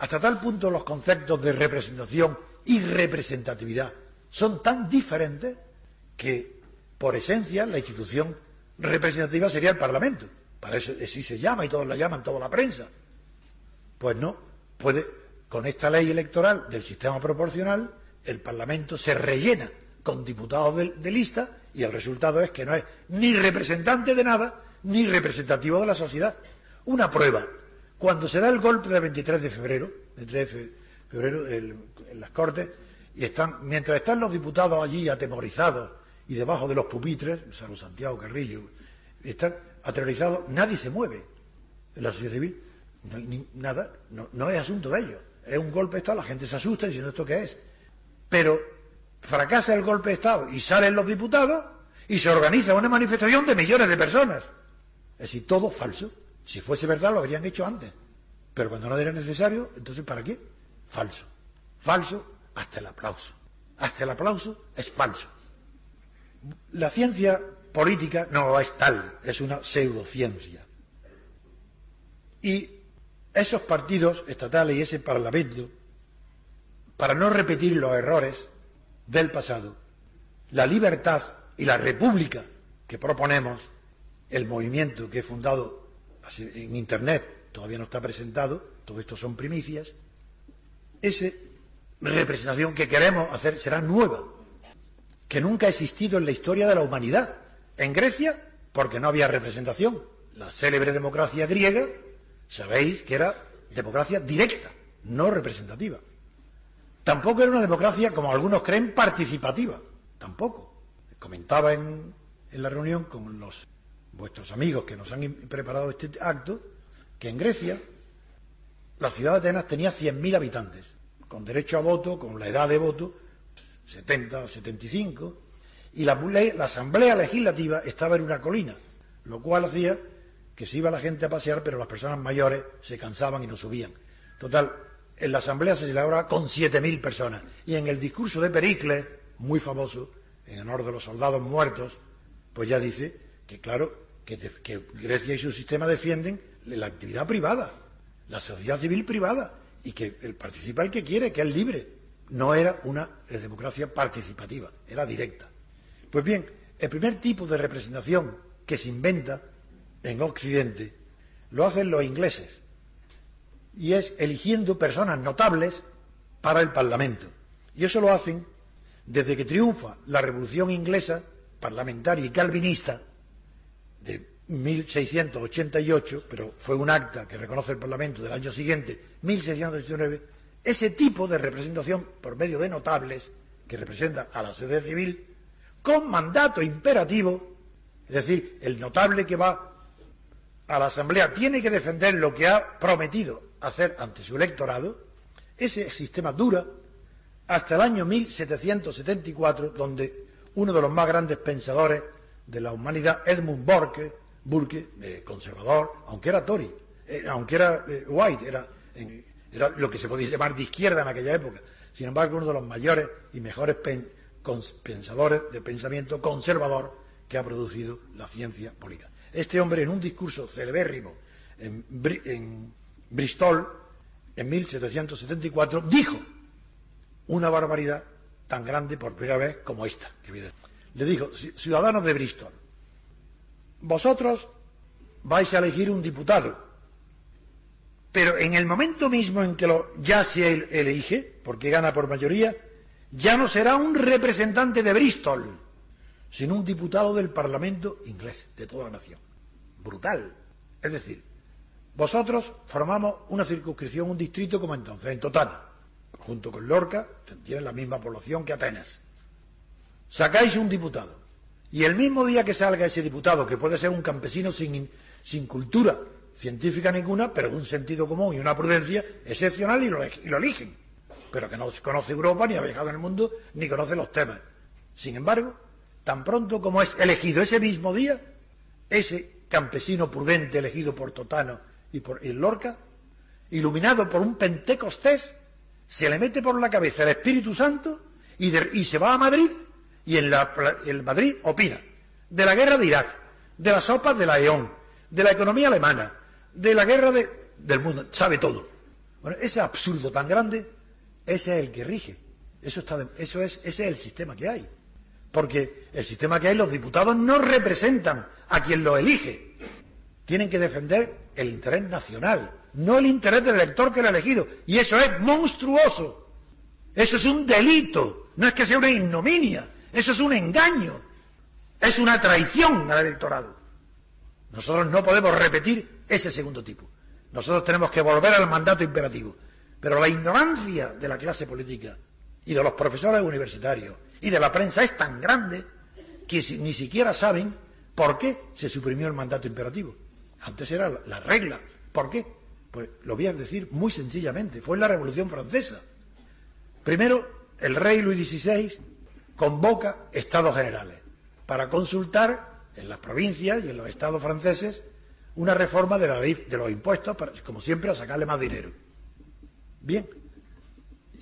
hasta tal punto los conceptos de representación y representatividad son tan diferentes que, por esencia, la institución representativa sería el Parlamento. Para eso así se llama y todos la llaman, toda la prensa. Pues no, puede, con esta ley electoral del sistema proporcional, el Parlamento se rellena con diputados de, de lista y el resultado es que no es ni representante de nada ni representativo de la sociedad. Una prueba cuando se da el golpe del 23 de febrero, de febrero en las Cortes, y están, mientras están los diputados allí atemorizados y debajo de los pupitres, salvo Santiago Carrillo, están aterrorizados, nadie se mueve en la sociedad civil. No, nada, no, es asunto de ellos. Es un golpe de Estado, la gente se asusta diciendo esto qué es. Pero fracasa el golpe de Estado y salen los diputados y se organiza una manifestación de millones de personas. Es decir, todo falso. Si fuese verdad, lo habrían hecho antes. Pero cuando no era necesario, entonces ¿para qué? Falso. Falso hasta el aplauso. Hasta el aplauso es falso. La ciencia política no es tal, es una pseudociencia. Y esos partidos estatales y ese Parlamento, para no repetir los errores del pasado, la libertad y la república que proponemos, el movimiento que he fundado en Internet todavía no está presentado, todo esto son primicias, esa representación que queremos hacer será nueva, que nunca ha existido en la historia de la humanidad. En Grecia, porque no había representación. La célebre democracia griega, sabéis que era democracia directa, no representativa. Tampoco era una democracia, como algunos creen, participativa. Tampoco. Comentaba en, en la reunión con los vuestros amigos que nos han preparado este acto, que en Grecia la ciudad de Atenas tenía 100.000 habitantes, con derecho a voto, con la edad de voto, 70 o 75, y la, la asamblea legislativa estaba en una colina, lo cual hacía que se iba la gente a pasear, pero las personas mayores se cansaban y no subían. Total, en la asamblea se celebraba con 7.000 personas, y en el discurso de Pericles, muy famoso, en honor de los soldados muertos, pues ya dice que, claro, que, Grecia y su sistema defienden la actividad privada, la sociedad civil privada, y que el participa el que quiere, que es libre. No era una democracia participativa, era directa. Pues bien, el primer tipo de representación que se inventa en Occidente lo hacen los ingleses, y es eligiendo personas notables para el Parlamento. Y eso lo hacen desde que triunfa la Revolución Inglesa, parlamentaria y calvinista, de 1688, pero fue un acta que reconoce el Parlamento del año siguiente, 1689, ese tipo de representación por medio de notables que representa a la sociedad civil con mandato imperativo, es decir, el notable que va a la Asamblea tiene que defender lo que ha prometido hacer ante su electorado, ese sistema dura hasta el año 1774, donde uno de los más grandes pensadores de la humanidad, Edmund Burke, conservador, aunque era Tory, eh, aunque era eh, White, era, era, lo que se podía llamar de izquierda en aquella época. Sin embargo, uno de los mayores y mejores pensadores de pensamiento conservador que ha producido la ciencia política. Este hombre, en un discurso celebérrimo en, en Bristol, en 1774, dijo una barbaridad tan grande por primera vez como esta. Que le dijo, ciudadanos de Bristol, vosotros vais a elegir un diputado, pero en el momento mismo en que lo, ya se elige, porque gana por mayoría, ya no será un representante de Bristol, sino un diputado del Parlamento inglés, de toda la nación. Brutal. Es decir, vosotros formamos una circunscripción, un distrito como entonces, en total, junto con Lorca, tienen la misma población que Atenas sacáis un diputado. Y el mismo día que salga ese diputado, que puede ser un campesino sin, cultura científica ninguna, pero de un sentido común y una prudencia excepcional y lo, y lo eligen. Pero que no conoce Europa, ni ha viajado en el mundo, ni conoce los temas. Sin embargo, tan pronto como es elegido ese mismo día, ese campesino prudente elegido por Totano y por el Lorca, iluminado por un Pentecostés, se le mete por la cabeza el Espíritu Santo y, se va a Madrid y en, la, Madrid opina de la guerra de Irak, de las sopas de la EON, de la economía alemana, de la guerra del mundo, sabe todo. Bueno, ese absurdo tan grande, ese es el que rige. Eso, está eso es, ese es el sistema que hay. Porque el sistema que hay, los diputados no representan a quien lo elige. Tienen que defender el interés nacional, no el interés del elector que lo ha elegido. Y eso es monstruoso. Eso es un delito. No es que sea una ignominia. Eso es un engaño. Es una traición al electorado. Nosotros no podemos repetir ese segundo tipo. Nosotros tenemos que volver al mandato imperativo. Pero la ignorancia de la clase política y de los profesores universitarios y de la prensa es tan grande que ni siquiera saben por qué se suprimió el mandato imperativo. Antes era la regla. ¿Por qué? Pues lo voy a decir muy sencillamente. Fue la Revolución Francesa. Primero, el rey Luis XVI convoca estados generales para consultar en las provincias y en los estados franceses una reforma de la ley de los impuestos, para, como siempre, a sacarle más dinero. Bien.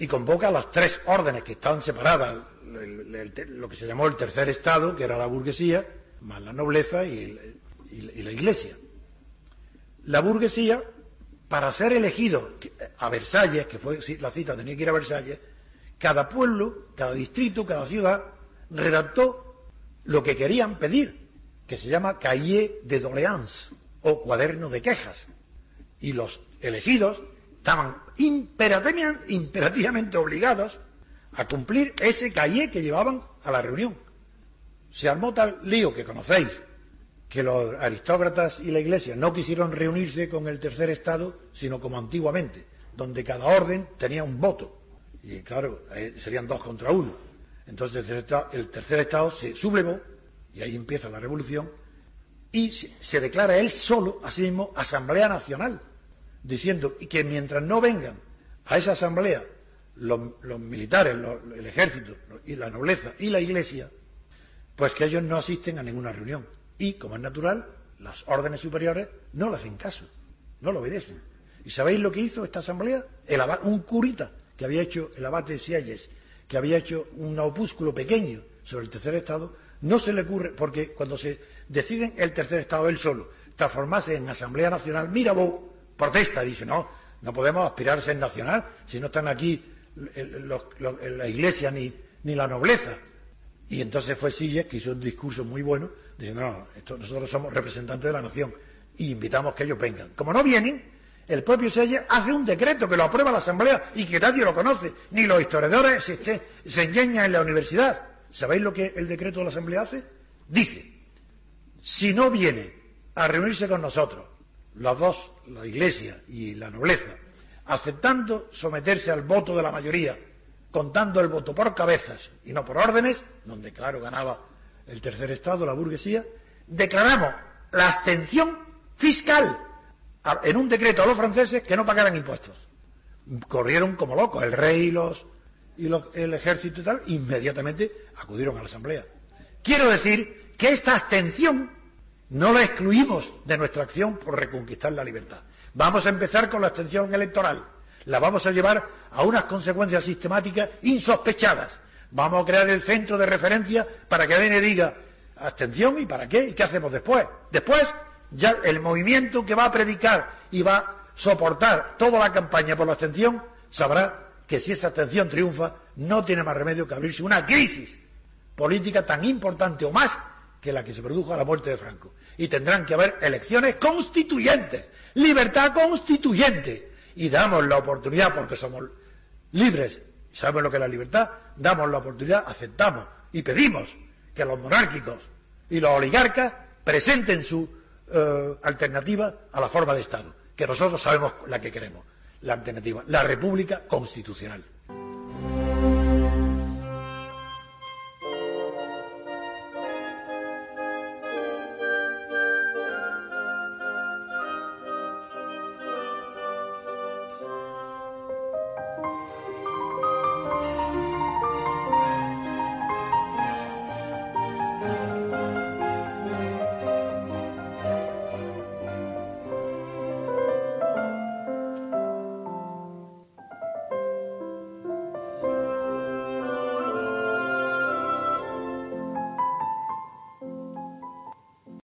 Y convoca a las tres órdenes que estaban separadas, lo que se llamó el tercer estado, que era la burguesía, más la nobleza y la iglesia. La burguesía para ser elegido a Versalles, que fue la cita, tenía que ir a Versalles, cada pueblo, cada distrito, cada ciudad redactó lo que querían pedir, que se llama cahier de doléances o cuaderno de quejas. Y los elegidos estaban imperativamente obligados a cumplir ese cahier que llevaban a la reunión. Se armó tal lío que conocéis, que los aristócratas y la Iglesia no quisieron reunirse con el tercer Estado, sino como antiguamente, donde cada orden tenía un voto. Y claro, serían dos contra uno. Entonces el tercer Estado se sublevó, y ahí empieza la revolución, y se declara él solo, a mismo, Asamblea Nacional, diciendo que mientras no vengan a esa asamblea los, militares, el ejército, y la nobleza y la Iglesia, pues que ellos no asisten a ninguna reunión. Y, como es natural, las órdenes superiores no le hacen caso, no lo obedecen. ¿Y sabéis lo que hizo esta asamblea? un curita que había hecho el abate de que había hecho un opúsculo pequeño sobre el tercer estado, no se le ocurre, porque cuando se deciden el tercer estado él solo, transformarse en Asamblea Nacional, mira vos, protesta, dice, no, no podemos aspirar a ser nacional si no están aquí la iglesia ni, ni la nobleza. Y entonces fue Silles que hizo un discurso muy bueno diciendo, no, nosotros somos representantes de la nación y invitamos que ellos vengan. Como no vienen, el propio Silles hace un decreto que lo aprueba la Asamblea y que nadie lo conoce, ni los historiadores se, se engañan en la universidad. ¿Sabéis lo que el decreto de la Asamblea hace? Dice, si no viene a reunirse con nosotros, los dos, la Iglesia y la nobleza, aceptando someterse al voto de la mayoría, contando el voto por cabezas y no por órdenes, donde claro ganaba el tercer Estado, la burguesía, declaramos la abstención fiscal en un decreto a los franceses que no pagaran impuestos. Corrieron como locos, el rey y, los, y el ejército y tal, inmediatamente acudieron a la Asamblea. Quiero decir que esta abstención no la excluimos de nuestra acción por reconquistar la libertad. Vamos a empezar con la abstención electoral. La vamos a llevar a unas consecuencias sistemáticas insospechadas Vamos a crear el centro de referencia para que y diga abstención y para qué y qué hacemos después. Después, ya el movimiento que va a predicar y va a soportar toda la campaña por la abstención sabrá que si esa abstención triunfa, no tiene más remedio que abrirse una crisis política tan importante o más que la que se produjo a la muerte de Franco. Y tendrán que haber elecciones constituyentes, libertad constituyente. Y damos la oportunidad, porque somos libres sabemos lo que es la libertad, damos la oportunidad, aceptamos y pedimos que los monárquicos y los oligarcas presenten su eh, alternativa a la forma de Estado, que nosotros sabemos la que queremos, la alternativa, la República Constitucional.